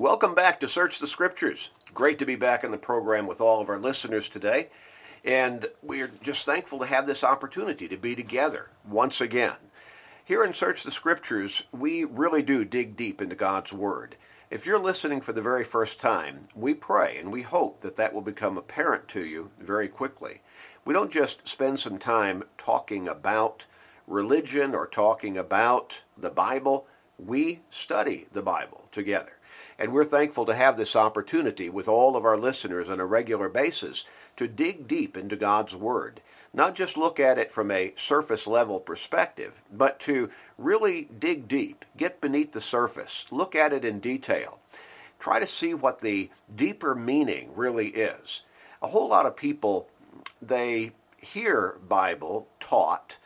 Welcome back to Search the Scriptures. Great to be back in the program with all of our listeners today. And we're just thankful to have this opportunity to be together once again. Here in Search the Scriptures, we really do dig deep into God's Word. If you're listening for the very first time, we pray and we hope that that will become apparent to you very quickly. We don't just spend some time talking about religion or talking about the Bible, we study the Bible together. And we're thankful to have this opportunity with all of our listeners on a regular basis to dig deep into God's Word. Not just look at it from a surface level perspective, but to really dig deep, get beneath the surface, look at it in detail, try to see what the deeper meaning really is. A whole lot of people, they hear Bible taught,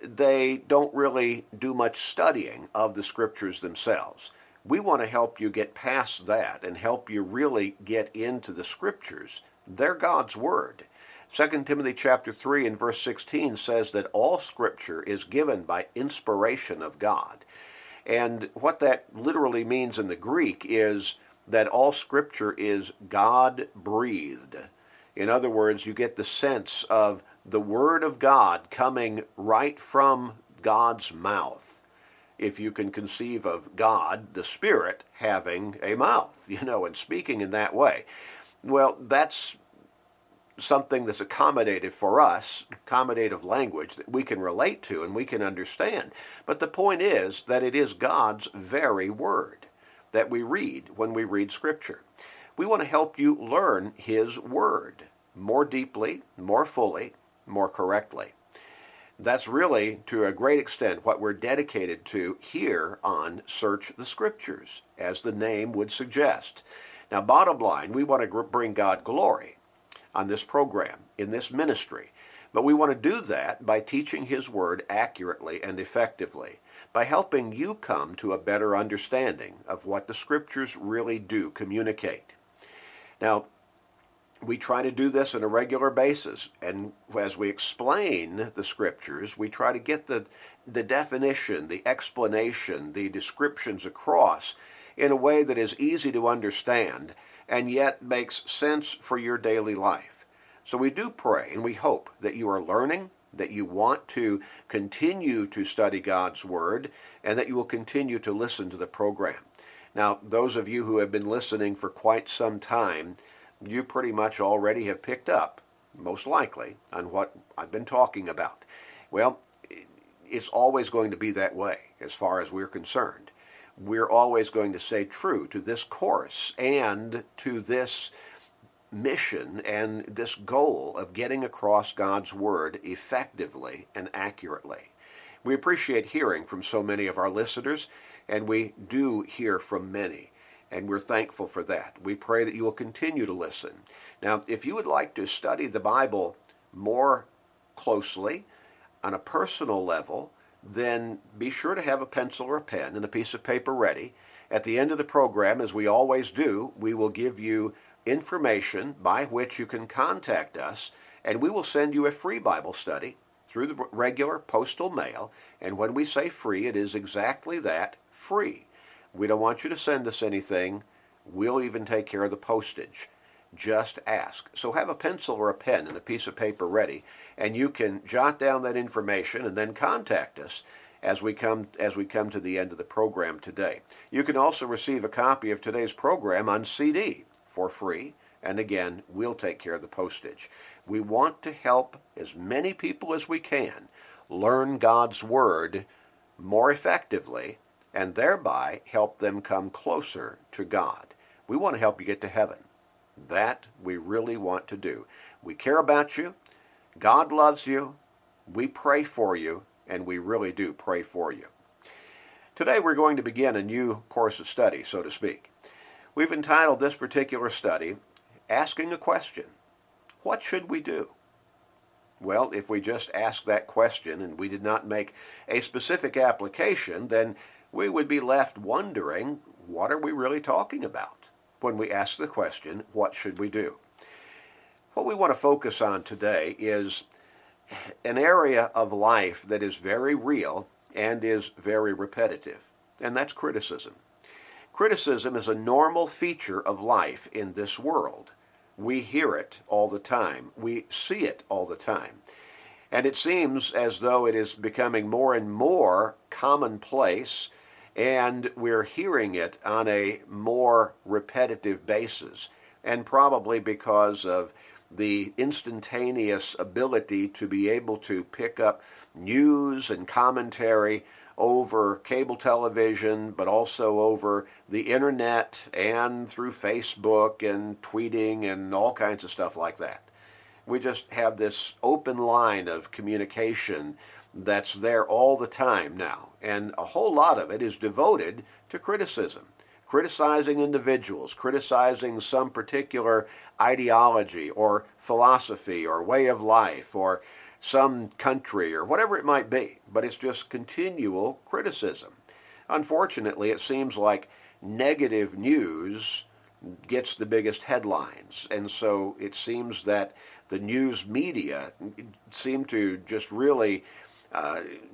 they don't really do much studying of the scriptures themselves. We want to help you get past that and help you really get into the scriptures. They're God's word. 2 Timothy chapter 3 and verse 16 says that all scripture is given by inspiration of God. And what that literally means in the Greek is that all scripture is God breathed. In other words, you get the sense of the word of God coming right from God's mouth if you can conceive of God, the Spirit, having a mouth, you know, and speaking in that way. Well, that's something that's accommodative for us, accommodative language that we can relate to and we can understand. But the point is that it is God's very word that we read when we read Scripture. We want to help you learn His word more deeply, more fully, more correctly. That's really, to a great extent, what we're dedicated to here on Search the Scriptures, as the name would suggest. Now, bottom line, we want to bring God glory on this program, in this ministry. But we want to do that by teaching His Word accurately and effectively, by helping you come to a better understanding of what the Scriptures really do communicate. Now, we try to do this on a regular basis. And as we explain the scriptures, we try to get the, the definition, the explanation, the descriptions across in a way that is easy to understand and yet makes sense for your daily life. So we do pray and we hope that you are learning, that you want to continue to study God's Word, and that you will continue to listen to the program. Now, those of you who have been listening for quite some time, you pretty much already have picked up, most likely, on what I've been talking about. Well, it's always going to be that way as far as we're concerned. We're always going to stay true to this course and to this mission and this goal of getting across God's Word effectively and accurately. We appreciate hearing from so many of our listeners, and we do hear from many and we're thankful for that. We pray that you will continue to listen. Now, if you would like to study the Bible more closely on a personal level, then be sure to have a pencil or a pen and a piece of paper ready. At the end of the program, as we always do, we will give you information by which you can contact us, and we will send you a free Bible study through the regular postal mail. And when we say free, it is exactly that free. We don't want you to send us anything. We'll even take care of the postage. Just ask. So have a pencil or a pen and a piece of paper ready, and you can jot down that information and then contact us as we come as we come to the end of the program today. You can also receive a copy of today's program on CD for free, and again, we'll take care of the postage. We want to help as many people as we can learn God's word more effectively and thereby help them come closer to God. We want to help you get to heaven. That we really want to do. We care about you. God loves you. We pray for you, and we really do pray for you. Today we're going to begin a new course of study, so to speak. We've entitled this particular study, Asking a Question. What should we do? Well, if we just ask that question and we did not make a specific application, then we would be left wondering what are we really talking about when we ask the question, what should we do? What we want to focus on today is an area of life that is very real and is very repetitive, and that's criticism. Criticism is a normal feature of life in this world. We hear it all the time. We see it all the time. And it seems as though it is becoming more and more commonplace, and we're hearing it on a more repetitive basis. And probably because of the instantaneous ability to be able to pick up news and commentary over cable television, but also over the internet and through Facebook and tweeting and all kinds of stuff like that. We just have this open line of communication that's there all the time now, and a whole lot of it is devoted to criticism. Criticizing individuals, criticizing some particular ideology or philosophy or way of life or some country or whatever it might be, but it's just continual criticism. Unfortunately, it seems like negative news gets the biggest headlines, and so it seems that the news media seem to just really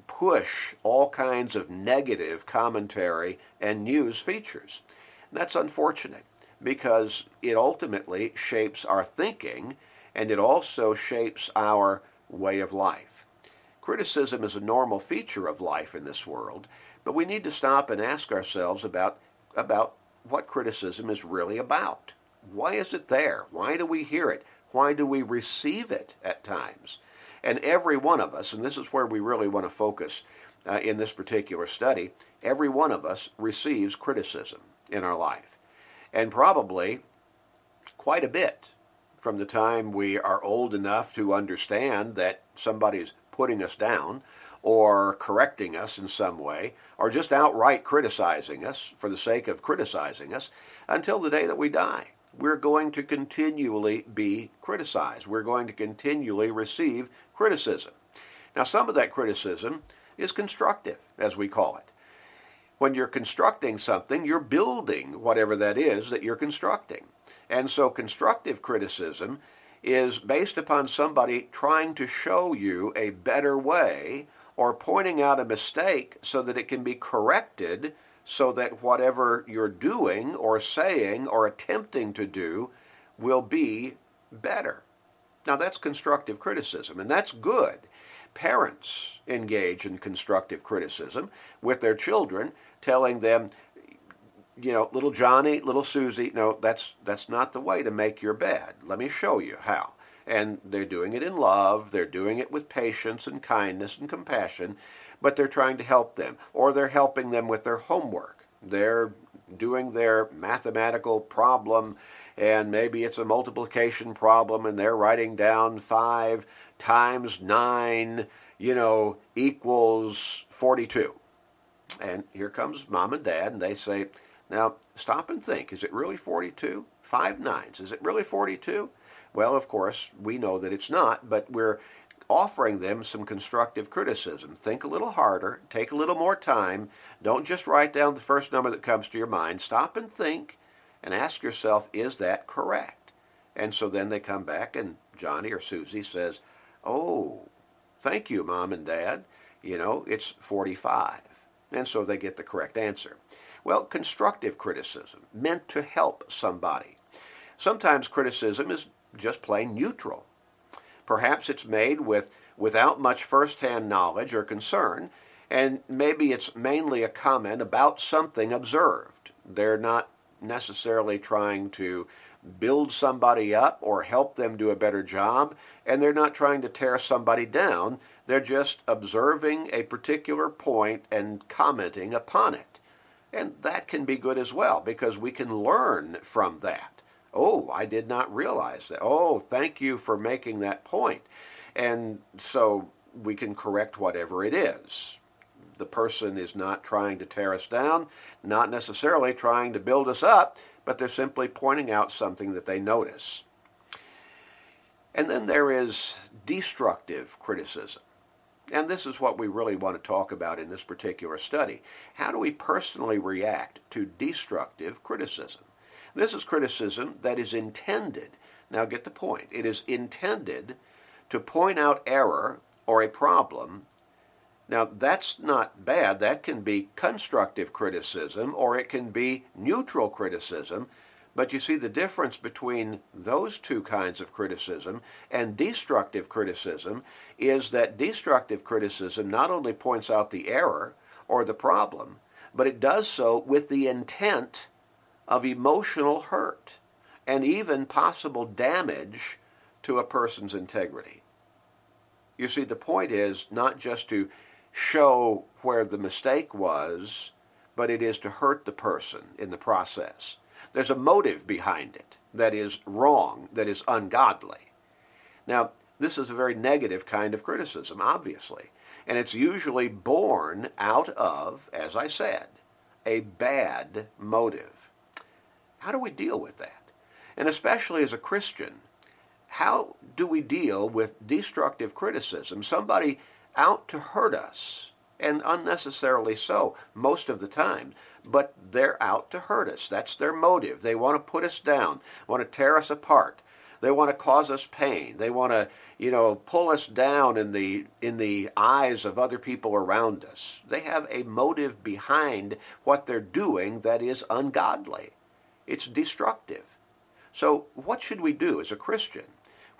push all kinds of negative commentary and news features. And that's unfortunate because it ultimately shapes our thinking and it also shapes our way of life. Criticism is a normal feature of life in this world, but we need to stop and ask ourselves about, about what criticism is really about. Why is it there? Why do we hear it? Why do we receive it at times? And every one of us, and this is where we really want to focus uh, in this particular study, every one of us receives criticism in our life. And probably quite a bit from the time we are old enough to understand that somebody's putting us down or correcting us in some way or just outright criticizing us for the sake of criticizing us until the day that we die. We're going to continually be criticized. We're going to continually receive criticism. Now, some of that criticism is constructive, as we call it. When you're constructing something, you're building whatever that is that you're constructing. And so constructive criticism is based upon somebody trying to show you a better way or pointing out a mistake so that it can be corrected so that whatever you're doing or saying or attempting to do will be better. Now, that's constructive criticism, and that's good. Parents engage in constructive criticism with their children, telling them, you know, little Johnny, little Susie, no, that's that's not the way to make your bed. Let me show you how. And they're doing it in love, they're doing it with patience and kindness and compassion, but they're trying to help them or they're helping them with their homework. They're doing their mathematical problem and maybe it's a multiplication problem and they're writing down 5 times 9, you know, equals 42. And here comes mom and dad and they say, now, stop and think. Is it really 42? Five nines. Is it really 42? Well, of course, we know that it's not, but we're offering them some constructive criticism. Think a little harder, take a little more time. Don't just write down the first number that comes to your mind. Stop and think and ask yourself, is that correct? And so then they come back and Johnny or Susie says, Oh, thank you, Mom and Dad. You know, it's 45. And so they get the correct answer. Well, constructive criticism, meant to help somebody. Sometimes criticism is just plain neutral. Perhaps it's made with without much first-hand knowledge or concern, and maybe it's mainly a comment about something observed. They're not necessarily trying to build somebody up or help them do a better job, and they're not trying to tear somebody down. They're just observing a particular point and commenting upon it. And that can be good as well because we can learn from that. Oh, I did not realize that. Oh, thank you for making that point. And so we can correct whatever it is. The person is not trying to tear us down, not necessarily trying to build us up, but they're simply pointing out something that they notice. And then there is destructive criticism. And this is what we really want to talk about in this particular study. How do we personally react to destructive criticism? This is criticism that is intended, now get the point, it is intended to point out error or a problem Now, that's not bad. That can be constructive criticism or it can be neutral criticism. But you see, the difference between those two kinds of criticism and destructive criticism is that destructive criticism not only points out the error or the problem, but it does so with the intent of emotional hurt and even possible damage to a person's integrity. You see, the point is not just to show where the mistake was, but it is to hurt the person in the process. There's a motive behind it that is wrong, that is ungodly. Now, this is a very negative kind of criticism, obviously, and it's usually born out of, as I said, a bad motive. How do we deal with that? And especially as a Christian, how do we deal with destructive criticism? Somebody out to hurt us, and unnecessarily so most of the time, but they're out to hurt us. That's their motive. They want to put us down, want to tear us apart. They want to cause us pain. They want to, you know, pull us down in the in the eyes of other people around us. They have a motive behind what they're doing that is ungodly. It's destructive. So, what should we do as a Christian?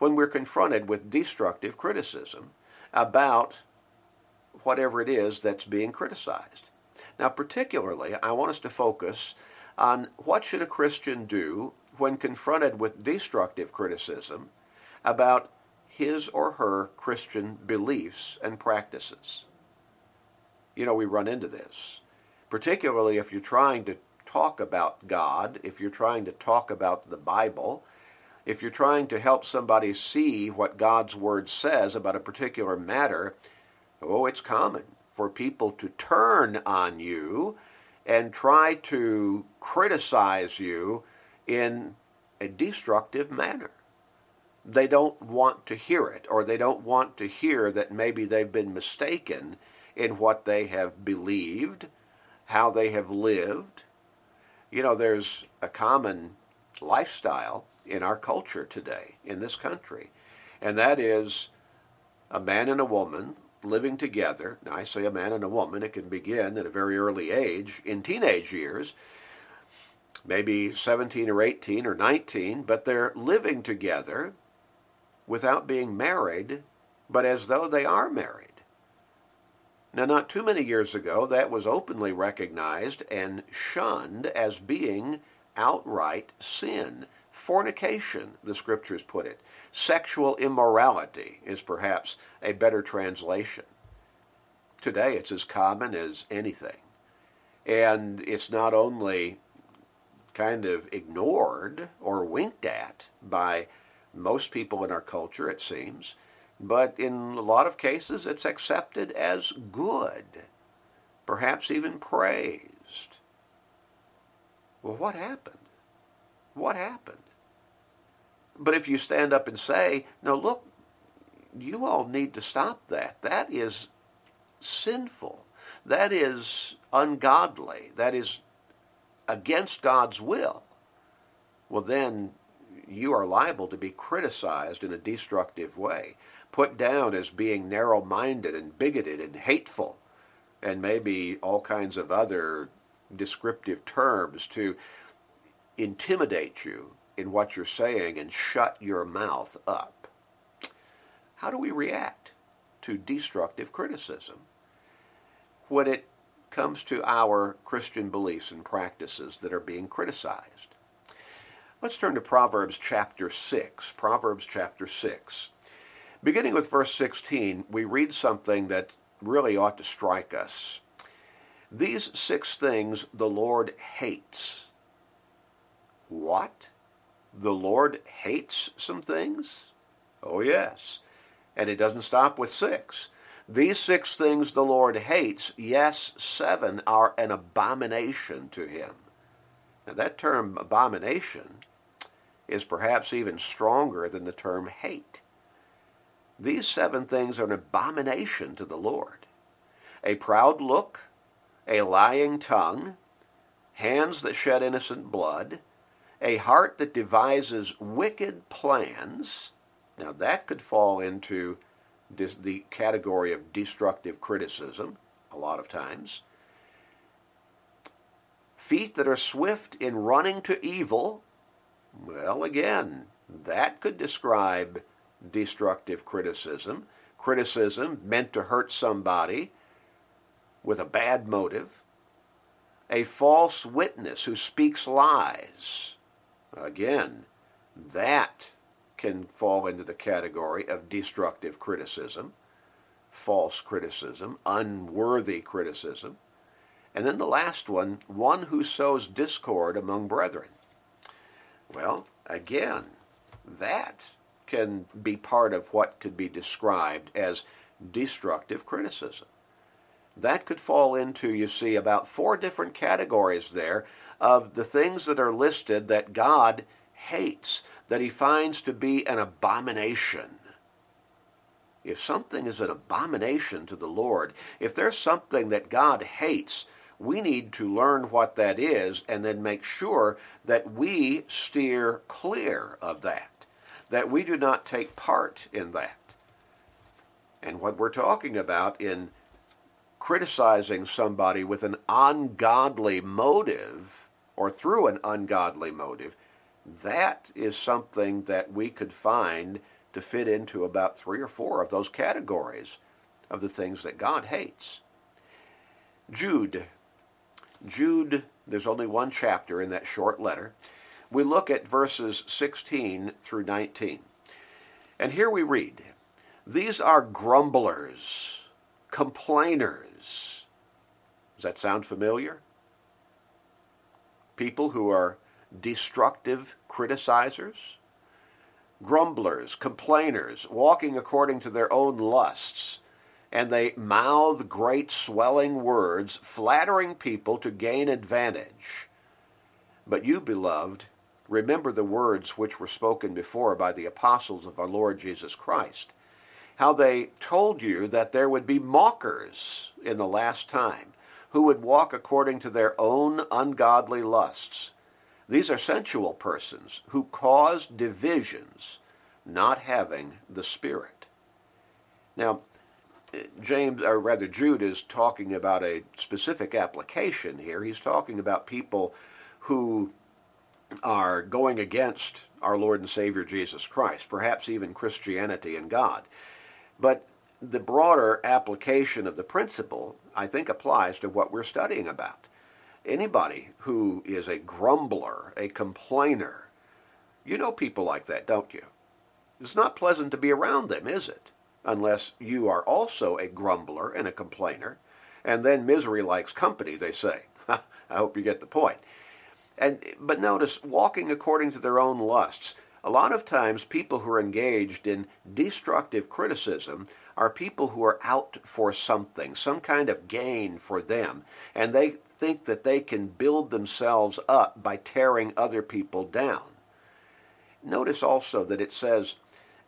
when we're confronted with destructive criticism about whatever it is that's being criticized. Now, particularly, I want us to focus on what should a Christian do when confronted with destructive criticism about his or her Christian beliefs and practices. You know, we run into this, particularly if you're trying to talk about God, if you're trying to talk about the Bible, if you're trying to help somebody see what God's Word says about a particular matter, oh, it's common for people to turn on you and try to criticize you in a destructive manner. They don't want to hear it, or they don't want to hear that maybe they've been mistaken in what they have believed, how they have lived. You know, there's a common lifestyle in our culture today, in this country. And that is a man and a woman living together. Now, I say a man and a woman, it can begin at a very early age, in teenage years, maybe 17 or 18 or 19, but they're living together without being married, but as though they are married. Now, not too many years ago, that was openly recognized and shunned as being outright sin. Fornication, the scriptures put it. Sexual immorality is perhaps a better translation. Today it's as common as anything. And it's not only kind of ignored or winked at by most people in our culture, it seems, but in a lot of cases it's accepted as good, perhaps even praised. Well, what happened? What happened? But if you stand up and say, no, look, you all need to stop that. That is sinful. That is ungodly. That is against God's will. Well, then you are liable to be criticized in a destructive way, put down as being narrow minded and bigoted and hateful, and maybe all kinds of other descriptive terms to intimidate you in what you're saying and shut your mouth up. How do we react to destructive criticism when it comes to our Christian beliefs and practices that are being criticized? Let's turn to Proverbs chapter 6. Proverbs chapter 6. Beginning with verse 16, we read something that really ought to strike us. These six things the Lord hates. What? the Lord hates some things? Oh, yes. And it doesn't stop with six. These six things the Lord hates, yes, seven are an abomination to him. Now, that term abomination is perhaps even stronger than the term hate. These seven things are an abomination to the Lord a proud look, a lying tongue, hands that shed innocent blood, a heart that devises wicked plans. Now, that could fall into the category of destructive criticism, a lot of times. Feet that are swift in running to evil, well, again, that could describe destructive criticism. Criticism meant to hurt somebody with a bad motive. A false witness who speaks lies. Again, that can fall into the category of destructive criticism, false criticism, unworthy criticism. And then the last one, one who sows discord among brethren. Well, again, that can be part of what could be described as destructive criticism. That could fall into, you see, about four different categories there of the things that are listed that God hates, that he finds to be an abomination. If something is an abomination to the Lord, if there's something that God hates, we need to learn what that is and then make sure that we steer clear of that, that we do not take part in that. And what we're talking about in criticizing somebody with an ungodly motive or through an ungodly motive, that is something that we could find to fit into about three or four of those categories of the things that God hates. Jude Jude, there's only one chapter in that short letter. We look at verses 16 through 19. And here we read These are grumblers, complainers. Does that sound familiar? People who are destructive criticizers, grumblers, complainers, walking according to their own lusts, and they mouth great swelling words, flattering people to gain advantage. But you, beloved, remember the words which were spoken before by the apostles of our Lord Jesus Christ, how they told you that there would be mockers in the last time, who would walk according to their own ungodly lusts. These are sensual persons who cause divisions, not having the Spirit. Now, James, or rather Jude, is talking about a specific application here. He's talking about people who are going against our Lord and Savior Jesus Christ, perhaps even Christianity and God. But the broader application of the principle, I think, applies to what we're studying about. Anybody who is a grumbler, a complainer, you know people like that, don't you? It's not pleasant to be around them, is it? unless you are also a grumbler and a complainer. And then misery likes company, they say. I hope you get the point. And but notice walking according to their own lusts. A lot of times people who are engaged in destructive criticism are people who are out for something, some kind of gain for them, and they think that they can build themselves up by tearing other people down. Notice also that it says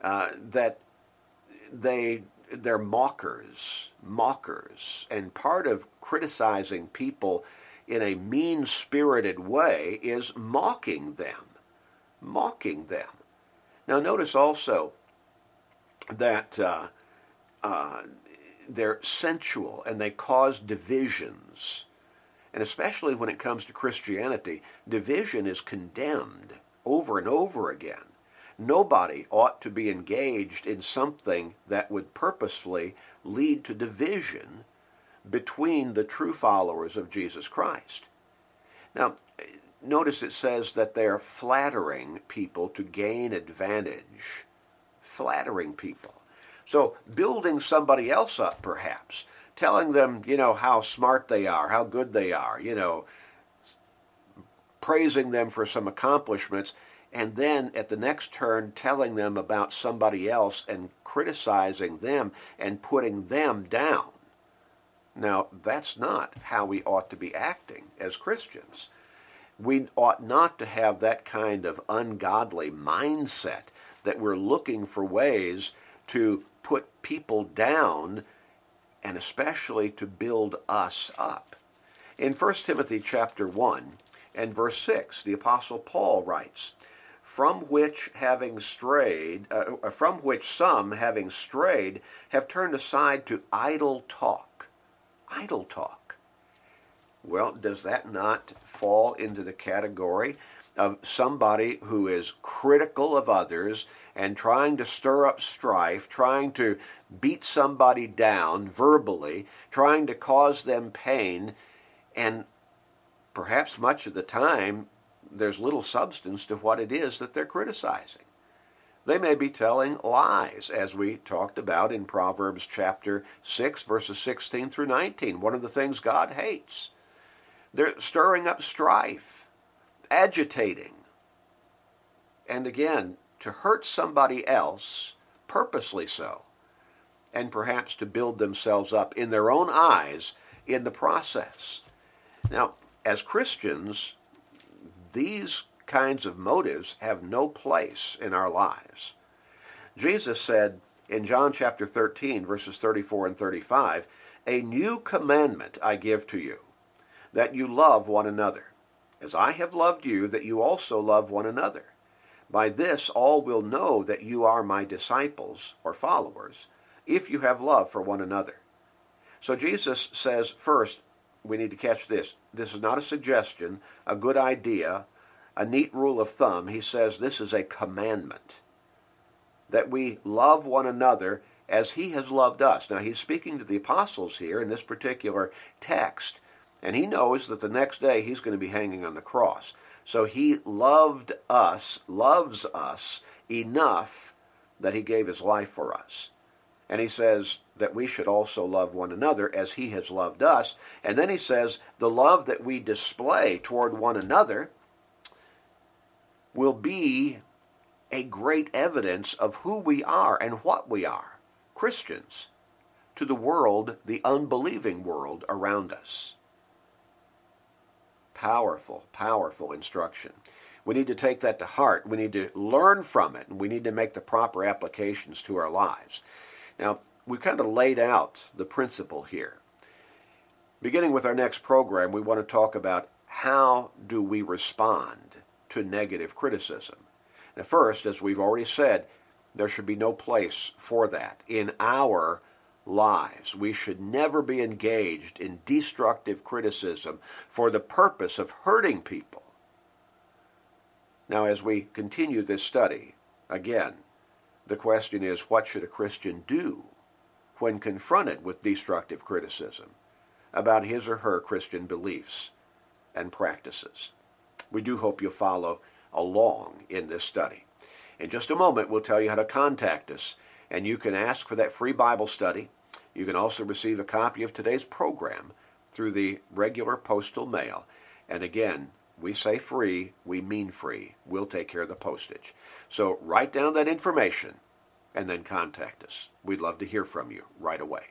uh, that they they're mockers, mockers, and part of criticizing people in a mean-spirited way is mocking them, mocking them. Now, notice also that uh, uh, they're sensual and they cause divisions. And especially when it comes to Christianity, division is condemned over and over again. Nobody ought to be engaged in something that would purposefully lead to division between the true followers of Jesus Christ. Now, notice it says that they're flattering people to gain advantage. Flattering people. So, building somebody else up, perhaps, telling them, you know, how smart they are, how good they are, you know, praising them for some accomplishments and then at the next turn telling them about somebody else and criticizing them and putting them down. Now, that's not how we ought to be acting as Christians. We ought not to have that kind of ungodly mindset that we're looking for ways to put people down and especially to build us up. In 1 Timothy chapter 1 and verse 6, the apostle Paul writes, from which having strayed, uh, from which some having strayed have turned aside to idle talk. Idle talk. Well, does that not fall into the category of somebody who is critical of others and trying to stir up strife, trying to beat somebody down verbally, trying to cause them pain, and perhaps much of the time there's little substance to what it is that they're criticizing. They may be telling lies, as we talked about in Proverbs chapter 6, verses 16 through 19. One of the things God hates. They're stirring up strife, agitating. And again, to hurt somebody else, purposely so, and perhaps to build themselves up in their own eyes in the process. Now, as Christians, these kinds of motives have no place in our lives. Jesus said in John chapter 13, verses 34 and 35, A new commandment I give to you, that you love one another. As I have loved you, that you also love one another. By this all will know that you are my disciples or followers, if you have love for one another. So Jesus says, first, we need to catch this. This is not a suggestion, a good idea, a neat rule of thumb. He says this is a commandment that we love one another as he has loved us. Now, he's speaking to the apostles here in this particular text, and he knows that the next day he's going to be hanging on the cross. So he loved us, loves us enough that he gave his life for us. And he says that we should also love one another as he has loved us. And then he says the love that we display toward one another will be a great evidence of who we are and what we are Christians to the world, the unbelieving world around us. Powerful, powerful instruction. We need to take that to heart. We need to learn from it, and we need to make the proper applications to our lives. Now, we've kind of laid out the principle here. Beginning with our next program, we want to talk about how do we respond to negative criticism. Now, first, as we've already said, there should be no place for that in our lives. We should never be engaged in destructive criticism for the purpose of hurting people. Now, as we continue this study, again, the question is what should a Christian do when confronted with destructive criticism about his or her Christian beliefs and practices? We do hope you'll follow along in this study. In just a moment, we'll tell you how to contact us, and you can ask for that free Bible study. You can also receive a copy of today's program through the regular postal mail. And again, we say free, we mean free. We'll take care of the postage. So write down that information and then contact us. We'd love to hear from you right away.